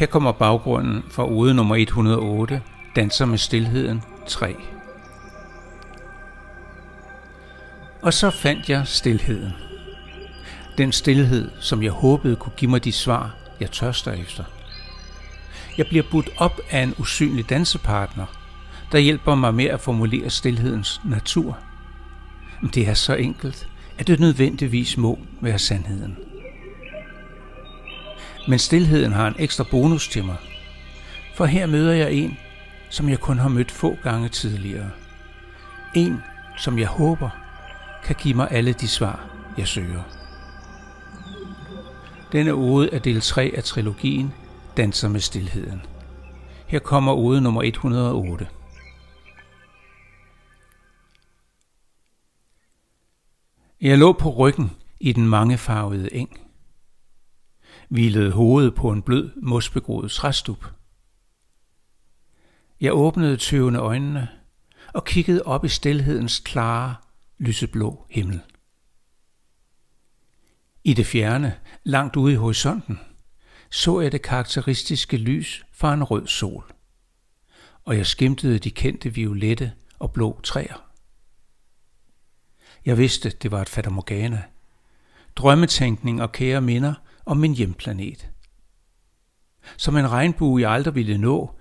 Her kommer baggrunden for ode nummer 108, Danser med stilheden 3. Og så fandt jeg stilheden. Den stilhed, som jeg håbede kunne give mig de svar, jeg tørster efter. Jeg bliver budt op af en usynlig dansepartner, der hjælper mig med at formulere stilhedens natur. Det er så enkelt, at det nødvendigvis må være sandheden. Men stilheden har en ekstra bonus til mig, for her møder jeg en, som jeg kun har mødt få gange tidligere. En, som jeg håber kan give mig alle de svar, jeg søger. Denne ode er del 3 af trilogien Danser med stilheden. Her kommer ode nummer 108. Jeg lå på ryggen i den mangefarvede eng. Hvilede hovedet på en blød, mosbegroet træstup. Jeg åbnede tøvende øjnene og kiggede op i stilhedens klare, lyseblå himmel. I det fjerne, langt ude i horisonten, så jeg det karakteristiske lys fra en rød sol, og jeg skimtede de kendte violette og blå træer. Jeg vidste, det var et fatamorgana, drømmetænkning og kære minder om min hjemplanet. Som en regnbue, jeg aldrig ville nå,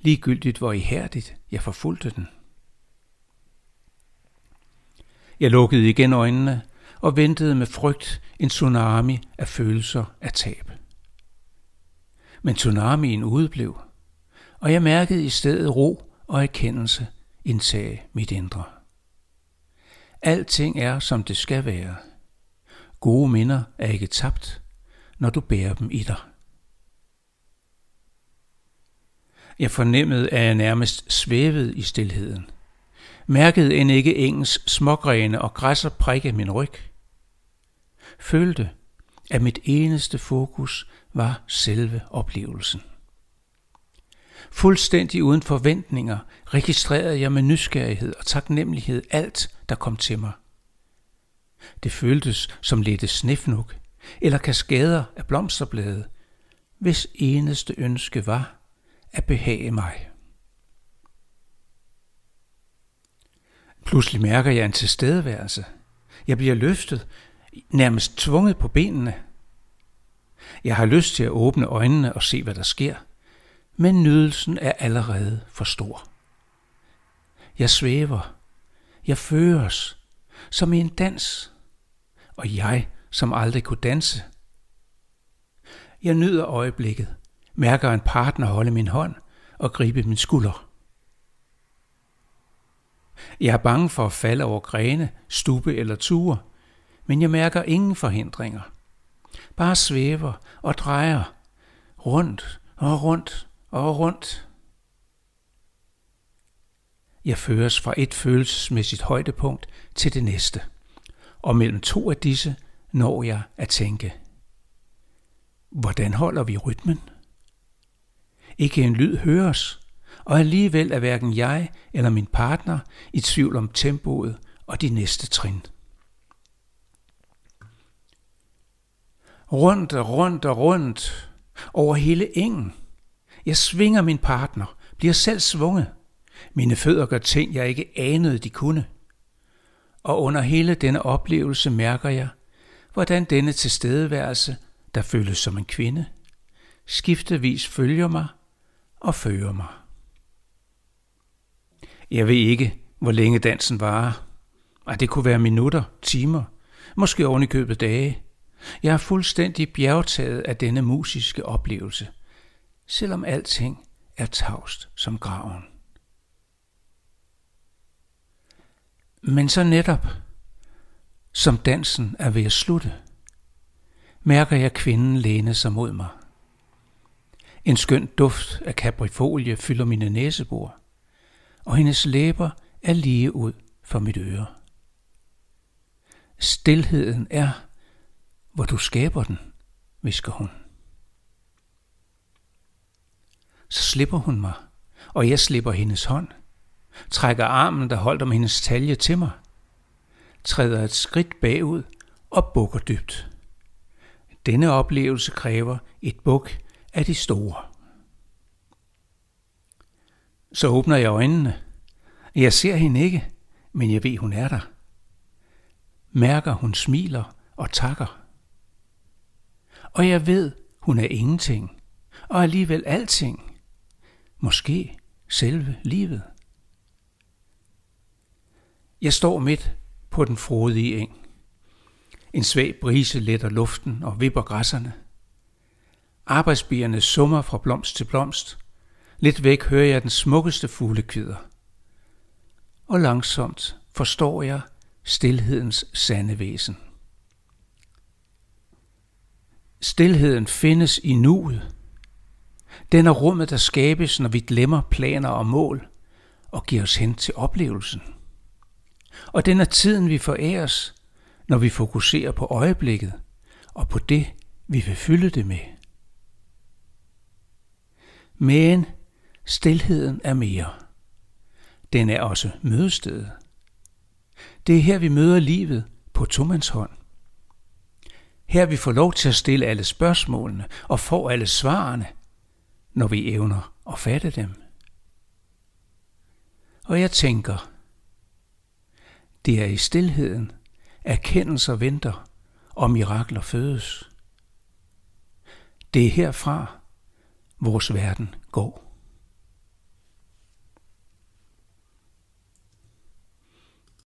ligegyldigt hvor ihærdigt jeg forfulgte den. Jeg lukkede igen øjnene og ventede med frygt en tsunami af følelser af tab. Men tsunamien udeblev, og jeg mærkede i stedet ro og erkendelse indtage mit indre. Alting er, som det skal være. Gode minder er ikke tabt, når du bærer dem i dig. Jeg fornemmede, at jeg nærmest svævede i stilheden. Mærkede end ikke engens smågrene og græsser prikke min ryg. Følte, at mit eneste fokus var selve oplevelsen. Fuldstændig uden forventninger registrerede jeg med nysgerrighed og taknemmelighed alt, der kom til mig. Det føltes som lette snefnuk eller kaskader af blomsterblade, hvis eneste ønske var at behage mig. Pludselig mærker jeg en tilstedeværelse. Jeg bliver løftet, nærmest tvunget på benene. Jeg har lyst til at åbne øjnene og se, hvad der sker, men nydelsen er allerede for stor. Jeg svæver, jeg føres, som i en dans, og jeg, som aldrig kunne danse. Jeg nyder øjeblikket, mærker en partner holde min hånd og gribe min skulder. Jeg er bange for at falde over grene, stube eller ture, men jeg mærker ingen forhindringer. Bare svæver og drejer rundt og rundt og rundt. Jeg føres fra et følelsesmæssigt højdepunkt til det næste, og mellem to af disse når jeg at tænke, hvordan holder vi rytmen? Ikke en lyd høres, og alligevel er hverken jeg eller min partner i tvivl om tempoet og de næste trin. Rundt og rundt og rundt over hele engen. Jeg svinger min partner, bliver selv svunget. Mine fødder gør ting, jeg ikke anede, de kunne. Og under hele denne oplevelse mærker jeg, hvordan denne tilstedeværelse, der føles som en kvinde, skiftevis følger mig og fører mig. Jeg ved ikke, hvor længe dansen varer. Ej, det kunne være minutter, timer, måske oven i købet dage. Jeg er fuldstændig bjergtaget af denne musiske oplevelse, selvom alting er tavst som graven. Men så netop, som dansen er ved at slutte, mærker jeg kvinden læne sig mod mig. En skøn duft af kaprifolie fylder mine næsebor, og hendes læber er lige ud for mit øre. Stilheden er, hvor du skaber den, visker hun. Så slipper hun mig, og jeg slipper hendes hånd, trækker armen, der holdt om hendes talje til mig – træder et skridt bagud og bukker dybt. Denne oplevelse kræver et buk af de store. Så åbner jeg øjnene. Jeg ser hende ikke, men jeg ved, hun er der. Mærker, hun smiler og takker. Og jeg ved, hun er ingenting, og alligevel alting. Måske selve livet. Jeg står midt på den frodige eng. En svag brise letter luften og vipper græsserne. Arbejdsbierne summer fra blomst til blomst. Lidt væk hører jeg den smukkeste fuglekvider. Og langsomt forstår jeg stilhedens sande væsen. Stilheden findes i nuet. Den er rummet, der skabes, når vi glemmer planer og mål og giver os hen til oplevelsen. Og den er tiden, vi foræres, når vi fokuserer på øjeblikket og på det, vi vil fylde det med. Men stilheden er mere. Den er også mødestedet. Det er her, vi møder livet på hånd. Her vi får lov til at stille alle spørgsmålene og få alle svarene, når vi evner at fatte dem. Og jeg tænker, det er i stilheden, erkendelser venter og mirakler fødes. Det er herfra, vores verden går.